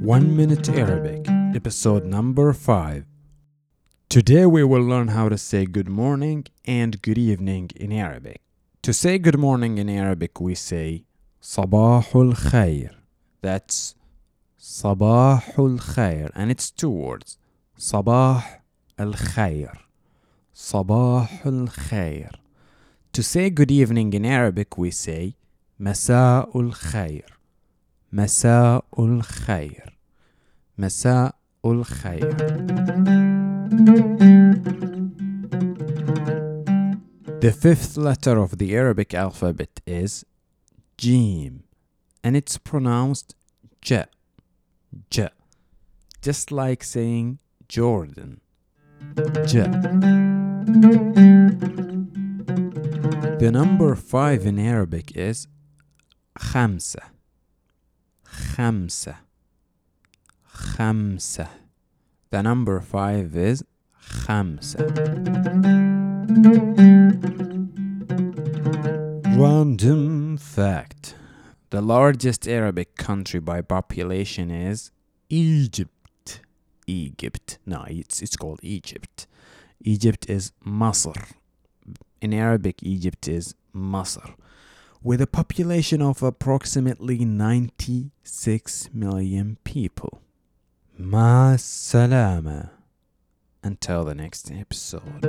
One Minute Arabic, episode number 5. Today we will learn how to say good morning and good evening in Arabic. To say good morning in Arabic, we say Sabahul Khair. That's Sabahul Khair, and it's two words Sabah al Khair. Sabahul Khair. To say good evening in Arabic, we say Masa'ul Khair. Masa'ul Khair. Masa'ul Khair. The fifth letter of the Arabic alphabet is Jim, and it's pronounced J. J. Just like saying Jordan. J. The number five in Arabic is خمسة. خمسة. خمسة. The number five is خمسة. Random fact. The largest Arabic country by population is Egypt. Egypt. No, it's it's called Egypt. Egypt is Masr. In Arabic, Egypt is Masr. With a population of approximately 96 million people. Ma salama. Until the next episode.